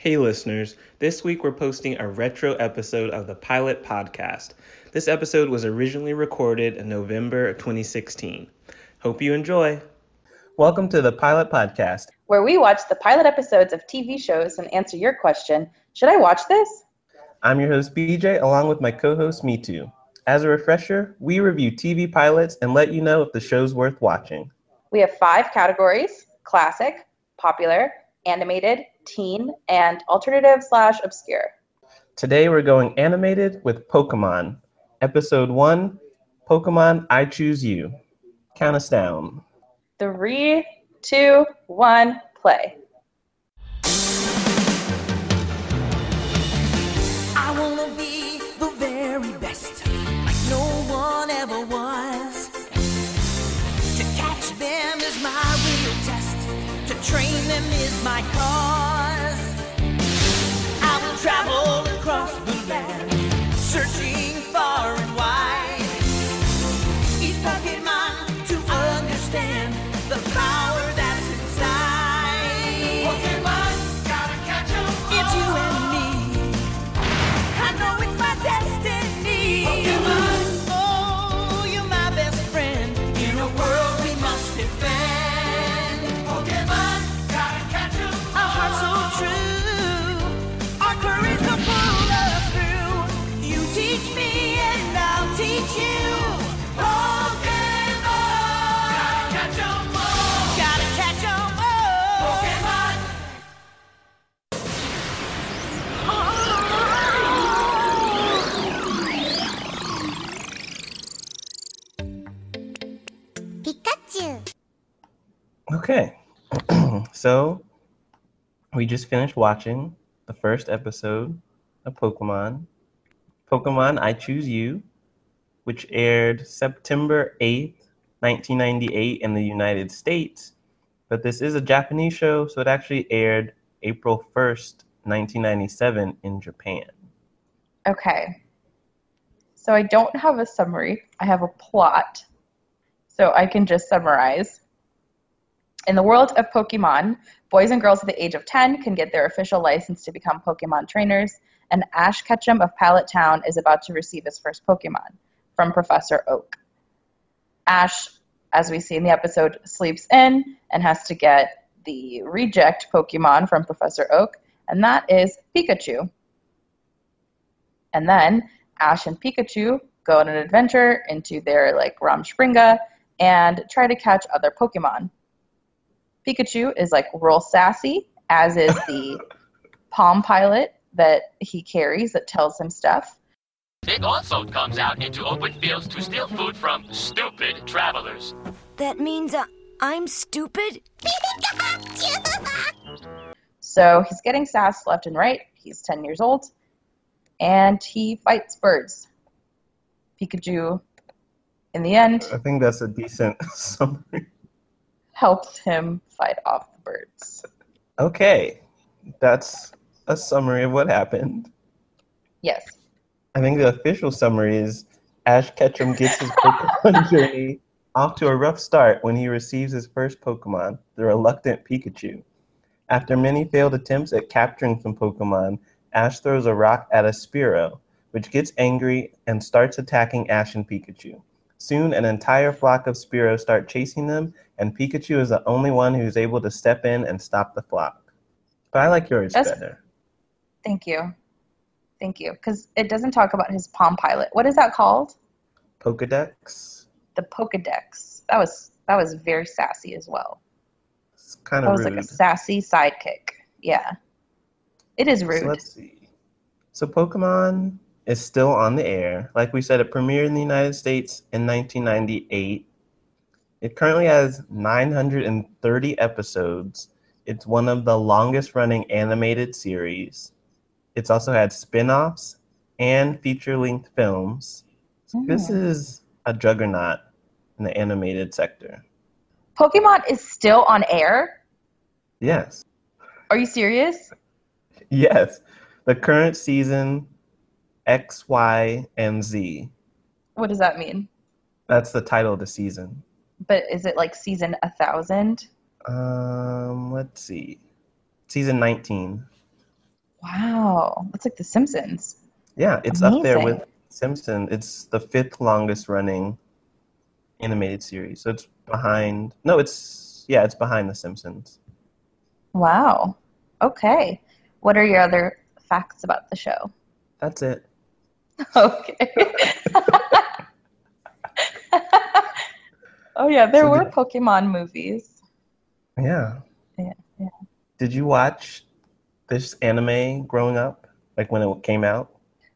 Hey, listeners. This week we're posting a retro episode of the Pilot Podcast. This episode was originally recorded in November of 2016. Hope you enjoy. Welcome to the Pilot Podcast, where we watch the pilot episodes of TV shows and answer your question Should I watch this? I'm your host, BJ, along with my co host, Me Too. As a refresher, we review TV pilots and let you know if the show's worth watching. We have five categories classic, popular, animated, teen, and alternative slash obscure. Today we're going animated with Pokemon. Episode 1 Pokemon I Choose You. Count us down. Three, two, one, play. We just finished watching the first episode of Pokemon. Pokemon I Choose You, which aired September 8th, 1998 in the United States. But this is a Japanese show, so it actually aired April 1st, 1997 in Japan. Okay. So I don't have a summary, I have a plot. So I can just summarize. In the world of Pokemon, boys and girls at the age of 10 can get their official license to become Pokemon trainers, and Ash Ketchum of Pallet Town is about to receive his first Pokemon from Professor Oak. Ash, as we see in the episode, sleeps in and has to get the reject Pokemon from Professor Oak, and that is Pikachu. And then Ash and Pikachu go on an adventure into their like Rumspringa and try to catch other Pokemon. Pikachu is like real sassy, as is the Palm Pilot that he carries that tells him stuff. It also comes out into open fields to steal food from stupid travelers. That means uh, I'm stupid? So he's getting sass left and right. He's 10 years old and he fights birds. Pikachu, in the end, I think that's a decent summary. Helps him fight off the birds. Okay, that's a summary of what happened. Yes. I think the official summary is Ash Ketchum gets his Pokemon journey off to a rough start when he receives his first Pokemon, the reluctant Pikachu. After many failed attempts at capturing some Pokemon, Ash throws a rock at a Spearow, which gets angry and starts attacking Ash and Pikachu. Soon, an entire flock of Spearows start chasing them, and Pikachu is the only one who's able to step in and stop the flock. But I like yours That's- better. Thank you. Thank you. Because it doesn't talk about his Palm Pilot. What is that called? Pokedex? The Pokedex. That was that was very sassy as well. It's kind of That was rude. like a sassy sidekick. Yeah. It is rude. So let's see. So Pokemon is still on the air. Like we said, it premiered in the United States in 1998. It currently has 930 episodes. It's one of the longest running animated series. It's also had spin offs and feature length films. So This Mm. is a juggernaut in the animated sector. Pokemon is still on air? Yes. Are you serious? Yes. The current season X, Y, and Z. What does that mean? That's the title of the season. But is it like season a thousand? Um, let's see. Season 19. Wow, that's like The Simpsons. Yeah, it's up there with Simpson. It's the fifth longest running animated series. So it's behind. No, it's yeah, it's behind The Simpsons. Wow. Okay. What are your other facts about the show? That's it. Okay. oh yeah, there So were did- Pokemon movies. Yeah. Yeah, yeah. Did you watch this anime growing up? Like when it came out?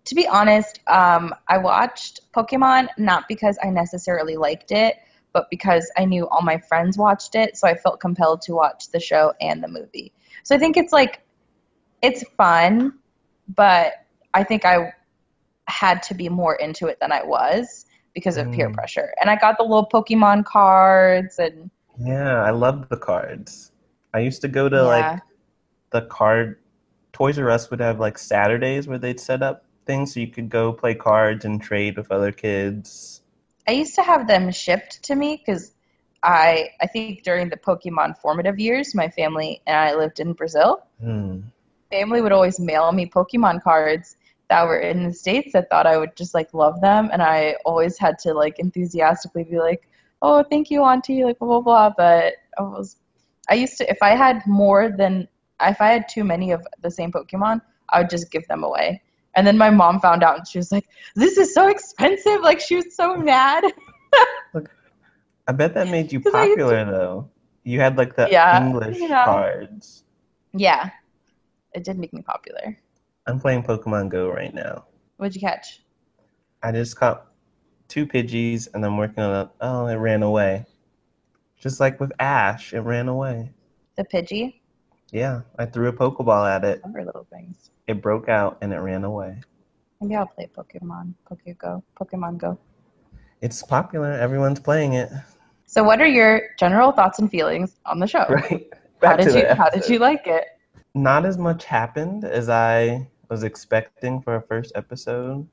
To be honest, um, I watched Pokemon not because I necessarily liked it, but because I knew all my friends watched it, so I felt compelled to watch the show and the movie. So I think it's like it's fun, but I think I had to be more into it than I was because of peer Mm. pressure. And I got the little Pokemon cards and Yeah, I love the cards. I used to go to Yeah. like the card Toys R Us would have like Saturdays where they'd set up things so you could go play cards and trade with other kids. I used to have them shipped to me because I I think during the Pokemon formative years, my family and I lived in Brazil. Hmm. Family would always mail me Pokemon cards that were in the states that thought I would just like love them, and I always had to like enthusiastically be like, "Oh, thank you, Auntie," like blah blah blah. But I was I used to if I had more than if I had too many of the same Pokemon, I would just give them away. And then my mom found out, and she was like, "This is so expensive!" Like she was so mad. Look, I bet that made you used to- popular though. You had like the Yeah, English you know. cards. Yeah, it did make me popular. I'm playing Pokemon Go right now. What'd you catch? I just caught two Pidgeys and I'm working on a oh it ran away. Just like with Ash, it ran away. The Pidgey? Yeah, I threw a Pokeball at it. Other little things. It broke out and it ran away. Maybe I'll play Pokemon. Pokego. Pokemon Go. It's popular. Everyone's playing it. So, what are your general thoughts and feelings on the show? Right. how Back to did you How did you like it? Not as much happened as I was expecting for a first episode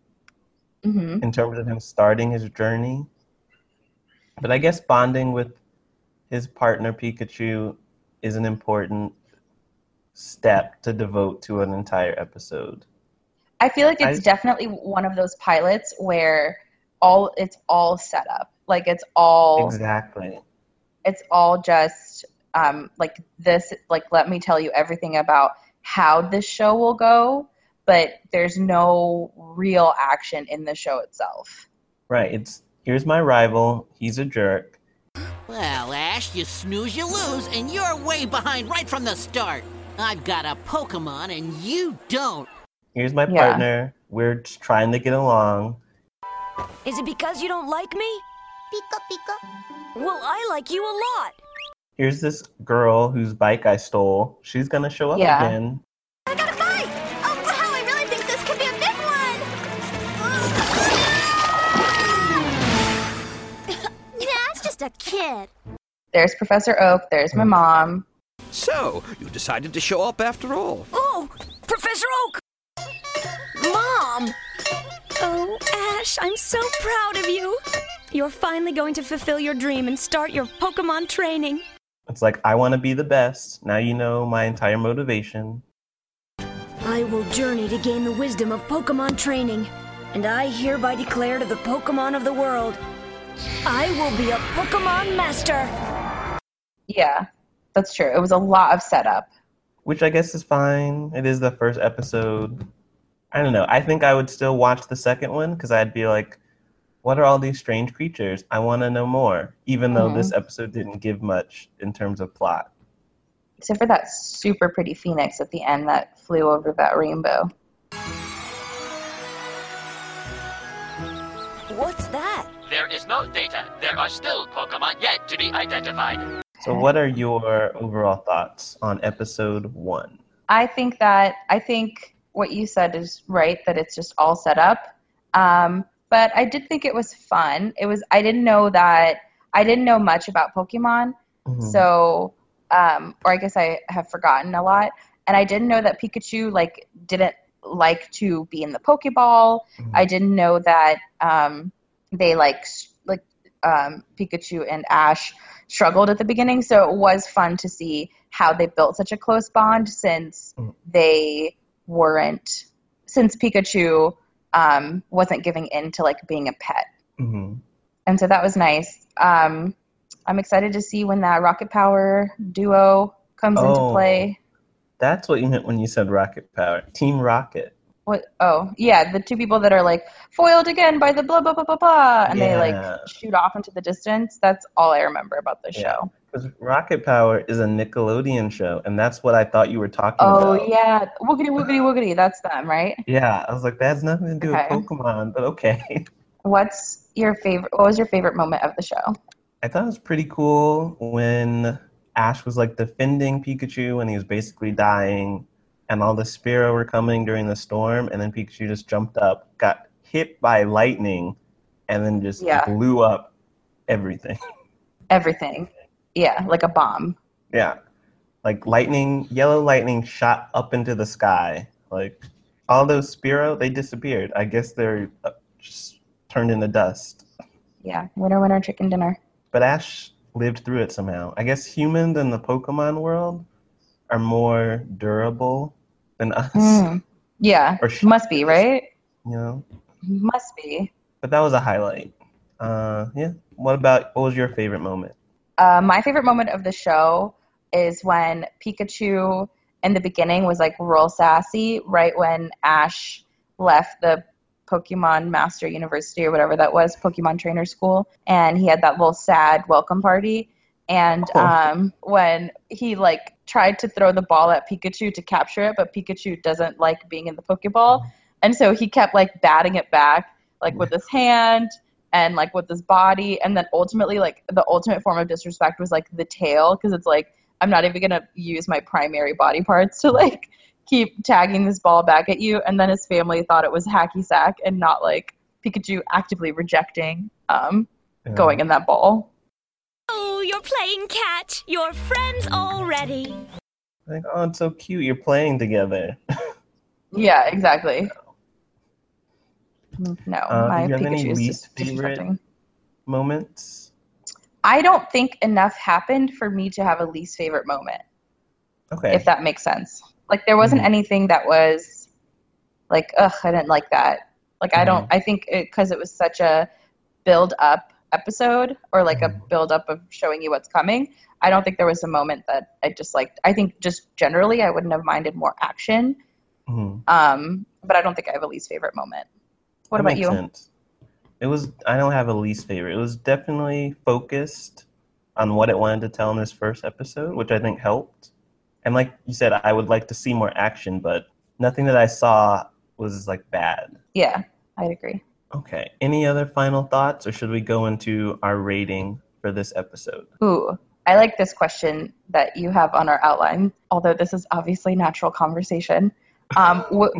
hmm in terms of him starting his journey. But I guess bonding with his partner Pikachu is an important step to devote to an entire episode. I feel like it's I- definitely one of those pilots where all it's all set up. Like it's all Exactly. it's all just um, like this like let me tell you everything about how this show will go but there's no real action in the show itself Right. It's here's my rival. He's a jerk. Well, Ash, you snooze, you lose, and you're way behind right from the start. I've got a Pokemon and you don't. Here's my Yeah. partner. We're just trying to get along. Is it because you don't like me? Pika pika. Well, I like you a lot. Here's this girl whose bike I stole. She's gonna show up Yeah. again. Kid. there's professor oak there's my mom So, you decided to show up after all. Oh, Professor Oak! Mom! Oh, Ash, I'm so proud of you. You're finally going to fulfill your dream and start your Pokemon training. It's like I want to be the best. Now you know my entire motivation. I will journey to gain the wisdom of Pokemon training, and I hereby declare to the Pokemon of the world I will be a Pokemon Master. yeah that's true it was a lot of setup which I guess is fine. It is the first episode. I don't know. I think I would still watch the second one because I'd be like, what are all these strange creatures? I want to know more, even though Mhm. this episode didn't give much in terms of plot. except for that super pretty phoenix at the end that flew over that rainbow are still Pokemon yet to be identified. So, what are your overall thoughts on episode one? I think that I think what you said is right that it's just all set up. Um, but I did think it was fun. It was I didn't know that I didn't know much about Pokemon, Mhm. so um, or I guess I have forgotten a lot. And I didn't know that Pikachu like didn't like to be in the Pokeball. Mhm. I didn't know that um, they like s- like um, Pikachu and Ash struggled at the beginning. So it was fun to see how they built such a close bond since Mhm. they weren't since Pikachu um, wasn't giving in to like being a pet, hmm and so that was nice. Um, I'm excited to see when that Rocket Power duo comes into Oh. play. That's what you meant when you said Rocket Power. Team Rocket. What? Oh, yeah, the two people that are like foiled again by the blah blah blah blah blah, and they like shoot off into the distance. That's all I remember about the Yeah. show. Because Rocket Power is a Nickelodeon show, and that's what I thought you were talking Oh about. yeah, woogity woogity woogity. That's them, right? Yeah, I was like, that has nothing to do Okay. with Pokemon, but okay. What's your favorite? What was your favorite moment of the show? I thought it was pretty cool when Ash was like defending Pikachu when he was basically dying, and all the Spearow were coming during the storm, and then Pikachu just jumped up, got hit by lightning, and then just Yeah. blew up everything. Everything. Yeah, like a bomb. Yeah. Like lightning, yellow lightning shot up into the sky. Like all those Spearow, they disappeared. I guess they're uh, just turned into dust. Yeah, winner winner chicken dinner. But Ash lived through it somehow. I guess humans in the Pokemon world are more durable than us, Mm. Yeah, Or sh- must be right. you know. Must be. But that was a highlight. Uh, yeah. What about what was your favorite moment? Uh, my favorite moment of the show is when Pikachu in the beginning was like real sassy, right when Ash left the Pokemon Master University or whatever that was, Pokemon Trainer School, and he had that little sad welcome party. And Oh. um, when he like tried to throw the ball at Pikachu to capture it, but Pikachu doesn't like being in the Pokeball, and so he kept like batting it back, like with his hand and like with his body. And then ultimately like the ultimate form of disrespect was like the tail because it's like i'm not even gonna use my primary body parts to like keep tagging this ball back at you. And then his family thought it was hacky sack and not like pikachu actively rejecting um Yeah. going in that ball Oh, you're playing catch. You're friends already. Like, oh, it's so cute. You're playing together. yeah exactly no Uh, my did you have any pikachu is least just favorite? disrespecting Moments. i don't think enough happened for me to have a least favorite moment Okay. if that makes sense. Like there wasn't Mhm. anything that was like, ugh, I didn't like that. Like I don't. I think because it, was such a build up episode or like a Mhm. build up of showing you what's coming. I don't think there was a moment that I just liked. I think just generally I wouldn't have minded more action. Mhm. Um, but I don't think I have a least favorite moment. What That about you? Sense. It was. I don't have a least favorite. It was definitely focused on what it wanted to tell in this first episode, which I think helped. And like you said, I would like to see more action, but nothing that I saw was like bad. Yeah, I'd agree. Okay. Any other final thoughts, or should we go into our rating for this episode? Ooh, I like this question that you have on our outline. Although this is obviously natural conversation. Um, w-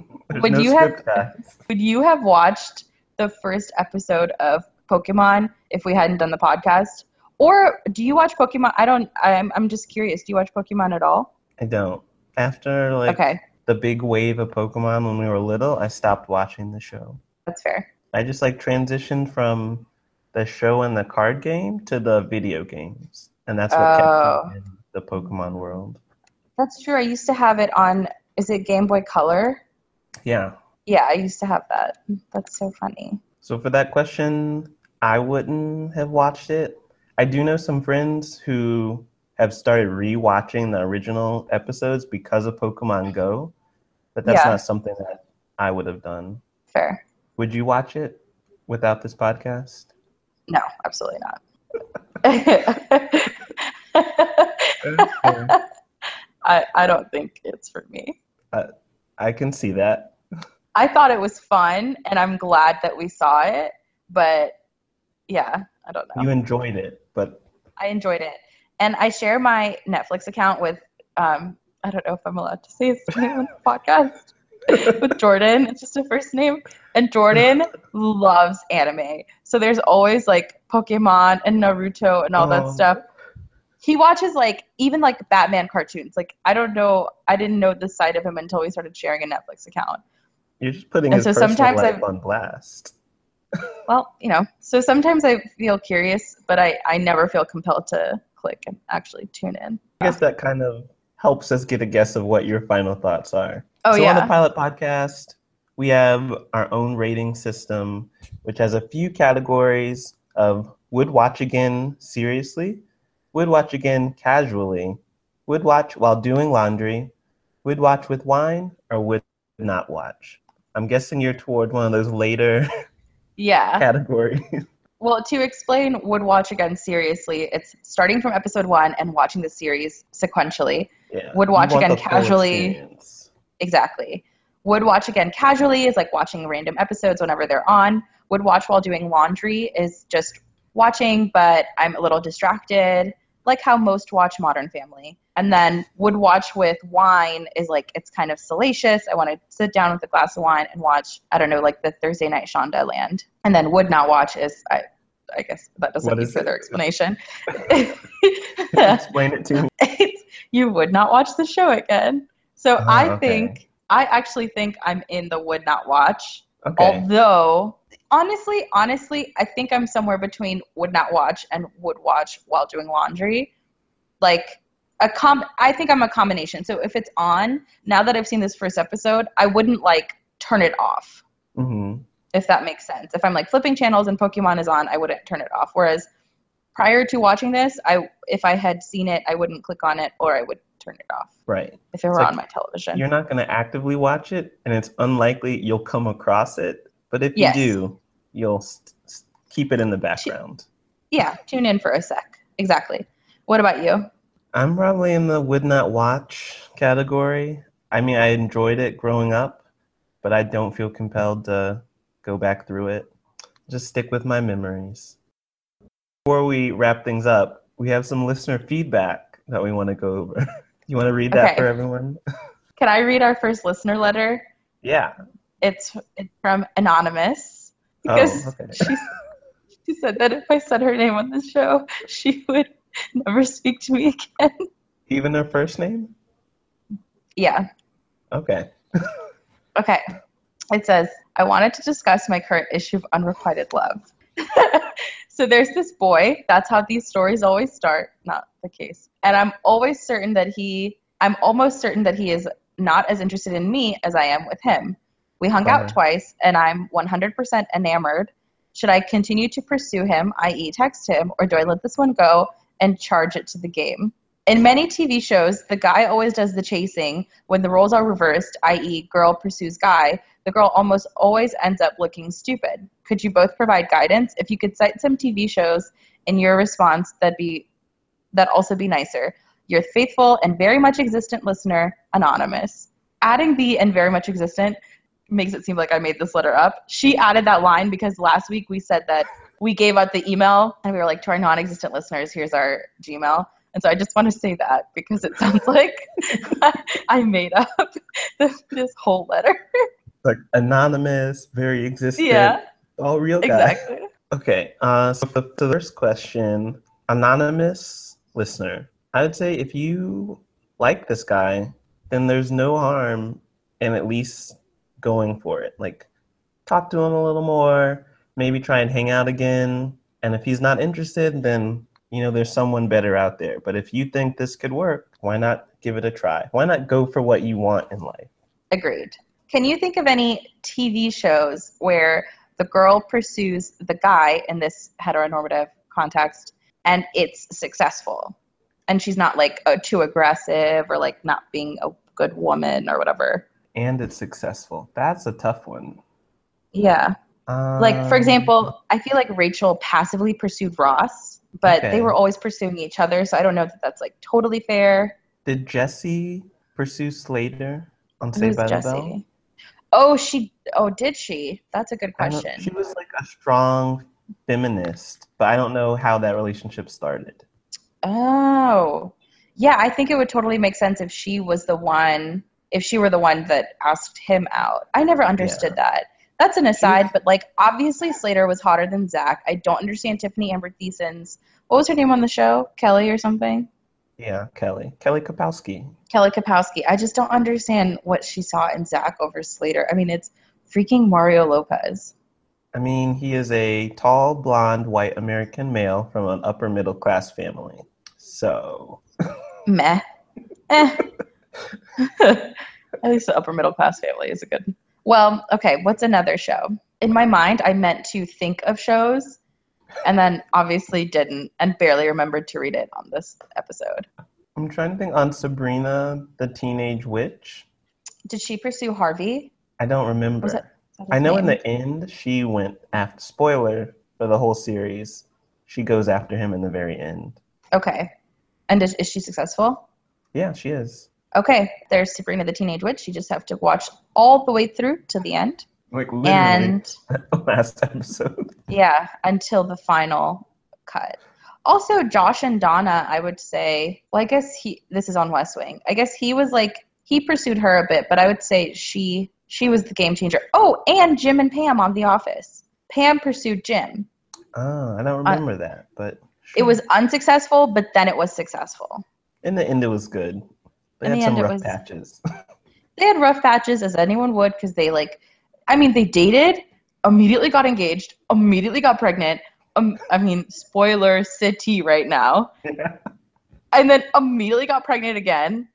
Would no you have- guys. would you have watched the first episode of Pokemon if we hadn't done the podcast? Or do you watch Pokemon? I don't. I'm. I'm just curious. Do you watch Pokemon at all? I don't. After like okay, the big wave of Pokemon when we were little, I stopped watching the show. that's fair. I just like transitioned from the show and the card game to the video games, and that's what Oh. kept me oh. in the Pokemon world. That's true. I used to have it on. Is it Game Boy Color? Yeah. Yeah, I used to have that. That's so funny. So for that question, I wouldn't have watched it. I do know some friends who have started rewatching the original episodes because of Pokemon Go, but that's Yeah. not something that I would have done. Fair. Would you watch it without this podcast? No, absolutely not. I, I don't think it's for me. I can see that. I thought it was fun, and I'm glad that we saw it. But yeah, I don't know. You enjoyed it, but I enjoyed it, and I share my Netflix account with. Um, I don't know if I'm allowed to say his name on the podcast with Jordan. It's just a first name, and Jordan loves anime. So there's always like Pokemon and Naruto and all that Oh. stuff. He watches like even like Batman cartoons. Like I don't know, I didn't know this side of him until we started sharing a Netflix account. you're just putting And his so personal sometimes life I've- on blast. Well, you know, so sometimes I feel curious, but I I never feel compelled to click and actually tune in. I guess that kind of helps us get a guess of what your final thoughts are. Oh, so on yeah. the pilot podcast, we have our own rating system, which has a few categories of would watch again seriously, would watch again casually, would watch while doing laundry, would watch with wine, or would not watch. I'm guessing you're toward one of those later Yeah. categories. Well, to explain Would Watch Again seriously, it's starting from episode one and watching the series sequentially. Yeah. Would watch again casually. Exactly. Would watch again casually is like watching random episodes whenever they're on. Would watch while doing laundry is just watching, but I'm a little distracted, like how most watch Modern Family. And then would watch with wine is like it's kind of salacious. I want to sit down with a glass of wine and watch, I don't know, like the Thursday night Shondaland. And then would not watch is I I guess that doesn't need further it? explanation. Explain it to me. it's, you would not watch the show again. So Oh, I okay. think I actually think I'm in the would not watch. Okay. Although honestly, honestly, I think I'm somewhere between would not watch and would watch while doing laundry. Like a com I think I'm a combination. So if it's on, now that I've seen this first episode, I wouldn't like turn it off. hmm If that makes sense. If I'm like flipping channels and Pokemon is on, I wouldn't turn it off. Whereas prior to watching this, I if I had seen it, I wouldn't click on it or I would turn it off Right. if it were like on my television. You're not going to actively watch it, and it's unlikely you'll come across it. But if Yes. you do, you'll st- st- keep it in the background. Yeah, tune in for a sec. Exactly. What about you? I'm probably in the would not watch category. I mean, I enjoyed it growing up, but I don't feel compelled to go back through it. Just stick with my memories. Before we wrap things up, we have some listener feedback that we want to go over. you want to read that Okay. for everyone? Can I read our first listener letter? yeah. It's, it's from Anonymous Oh, because okay. she, she said that if I said her name on the show, she would never speak to me again. Even her first name? Yeah. Okay. Okay. It says, I wanted to discuss my current issue of unrequited love. so there's this boy. That's how these stories always start. Not the case. And I'm always certain that he, I'm almost certain that he is not as interested in me as I am with him. We hung out twice, and I'm 100% enamored. Should I continue to pursue him, i.e., text him, or do I let this one go and charge it to the game? In many TV shows, the guy always does the chasing. When the roles are reversed, i.e., girl pursues guy, the girl almost always ends up looking stupid. Could you both provide guidance? If you could cite some TV shows in your response, that'd be that also be nicer. Your faithful and very much existent listener, Anonymous. Adding the and very much existent makes it seem like I made this letter up. She added that line because last week we said that we gave out the email and we were like, to our non existent listeners, here's our Gmail. And so I just want to say that because it sounds like I made up this, this whole letter. Like anonymous, very existent, yeah, all real guy. exactly. Okay, uh, so the first question, anonymous listener, I would say if you like this guy, then there's no harm in at least going for it. Like, talk to him a little more, maybe try and hang out again. And if he's not interested, then you know there's someone better out there. But if you think this could work, why not give it a try? Why not go for what you want in life? Agreed. Can you think of any TV shows where the girl pursues the guy in this heteronormative context and it's successful? And she's not like too aggressive or like not being a good woman or whatever. And it's successful. That's a tough one. Yeah. Like, for Um, example, I feel like Rachel passively pursued Ross, but Okay. they were always pursuing each other. So I don't know that that's like totally fair. Did Jesse pursue Slater on Saved by the Bell? Oh, she. Oh, did she? That's a good question. She was like a strong feminist, but I don't know how that relationship started. Oh, yeah. I think it would totally make sense if she was the one, if she were the one that asked him out. I never understood that. That's an aside, but like obviously Slater was hotter than Zach. I don't understand Tiffani Amber Thiessen's. What was her name on the show? Kelly or something? Yeah, Kelly. Kelly Kapowski. Kelly Kapowski. I just don't understand what she saw in Zach over Slater. I mean, it's freaking Mario Lopez. I mean, he is a tall, blonde, white American male from an upper middle class family. So, Meh. Eh. At least the upper middle class family is a good. Well, okay. What's another show? In my mind, I meant to think of shows, and then obviously didn't, and barely remembered to read it on this episode. I'm trying to think on Sabrina, the Teenage Witch. Did she pursue Harvey? I don't remember. Was it- Is that I know in the end she went after spoiler for the whole series. She goes after him in the very end. Okay. And is, is she successful? Yeah, she is. Okay. There's Sabrina the Teenage Witch. You just have to watch all the way through to the end. Like literally And last episode. yeah, until the final cut. Also, Josh and Donna, I would say, well, I guess he, this is on West Wing. I guess he was like, he pursued her a bit, but I would say she, she was the game changer. Oh, and Jim and Pam on The Office. Pam pursued Jim. Oh, I don't uh, remember that, but It was unsuccessful, but then it was successful. in the end it was good. They In had the some rough was- patches. they had rough patches as anyone would because they like i mean they dated immediately got engaged immediately got pregnant um, i mean spoiler city right now Yeah. and then immediately got pregnant again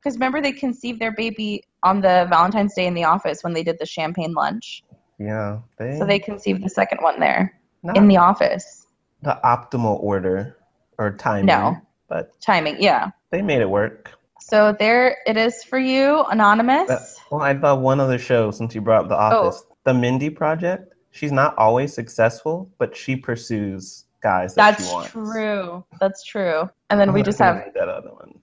because remember they conceived their baby on the valentine's day in the office when they did the champagne lunch yeah, they, so they conceived the second one there in the office the optimal order or timing. No. but timing yeah they made it work. So there it is for you anonymous Uh, well, I thought one other show since you brought up The Oh. Office, The Mindy Project. She's not always successful, but she pursues guys that that's she wants. true that's true and then we just have that other one.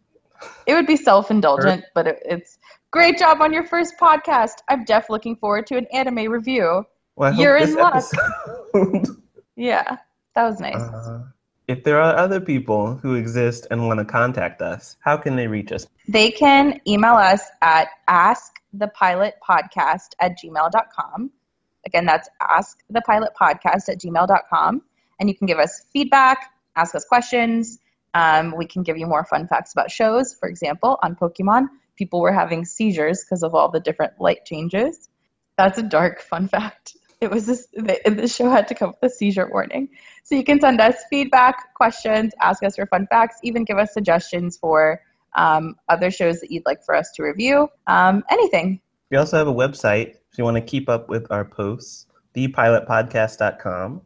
It would be self-indulgent, but it, it's great job on your first podcast. I'm Jeff looking forward to an anime review. Well, You're in luck. Yeah, that was nice. Uh, if there are other people who exist and want to contact us, how can they reach us? They can email us at askthepilotpodcast at gmail.com. Again, that's askthepilotpodcast at gmail.com. And you can give us feedback, ask us questions. Um, we can give you more fun facts about shows. For example, on Pokemon, people were having seizures because of all the different light changes. That's a dark fun fact. It was this, the, show had to come with a seizure warning. So you can send us feedback, questions, ask us for fun facts, even give us suggestions for um, other shows that you'd like for us to review. Um, anything. We also have a website if you want to keep up with our posts, thepilotpodcast.com.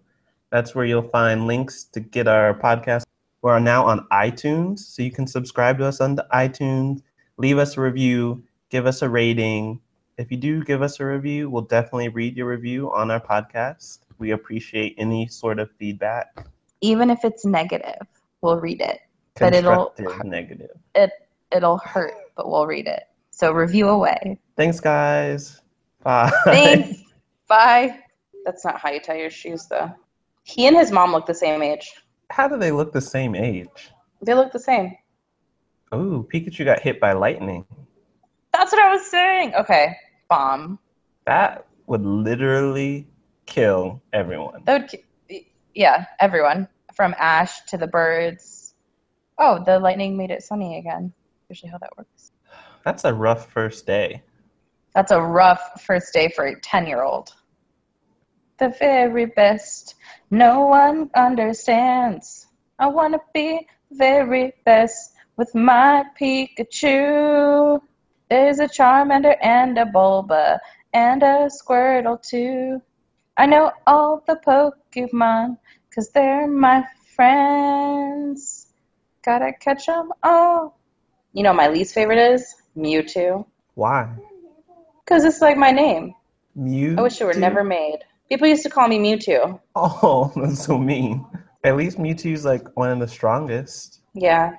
That's where you'll find links to get our podcast. We are now on iTunes, so you can subscribe to us on the iTunes, leave us a review, give us a rating. If you do give us a review, we'll definitely read your review on our podcast. We appreciate any sort of feedback. Even if it's negative, we'll read it. But it'll negative. it it'll hurt, but we'll read it. So review away. Thanks, guys. Bye. Thanks. Bye. That's not how you tie your shoes, though. He and his mom look the same age. How do they look the same age? They look the same. Oh, Pikachu got hit by lightning. That's what I was saying. Okay, bomb. That would literally kill everyone. That would, yeah, everyone from Ash to the birds. Oh, the lightning made it sunny again. Usually, how that works. That's a rough first day. That's a rough first day for a ten-year-old. The very best. No one understands. I wanna be very best with my Pikachu. There's a Charmander and a Bulba and a Squirtle too. I know all the Pokemon because they're my friends. Gotta catch 'em all. You know my least favorite is? Mewtwo. Why? Because it's like my name. Mew. I wish it were never made. People used to call me Mewtwo. Oh, that's so mean. At least Mewtwo's like one of the strongest. Yeah.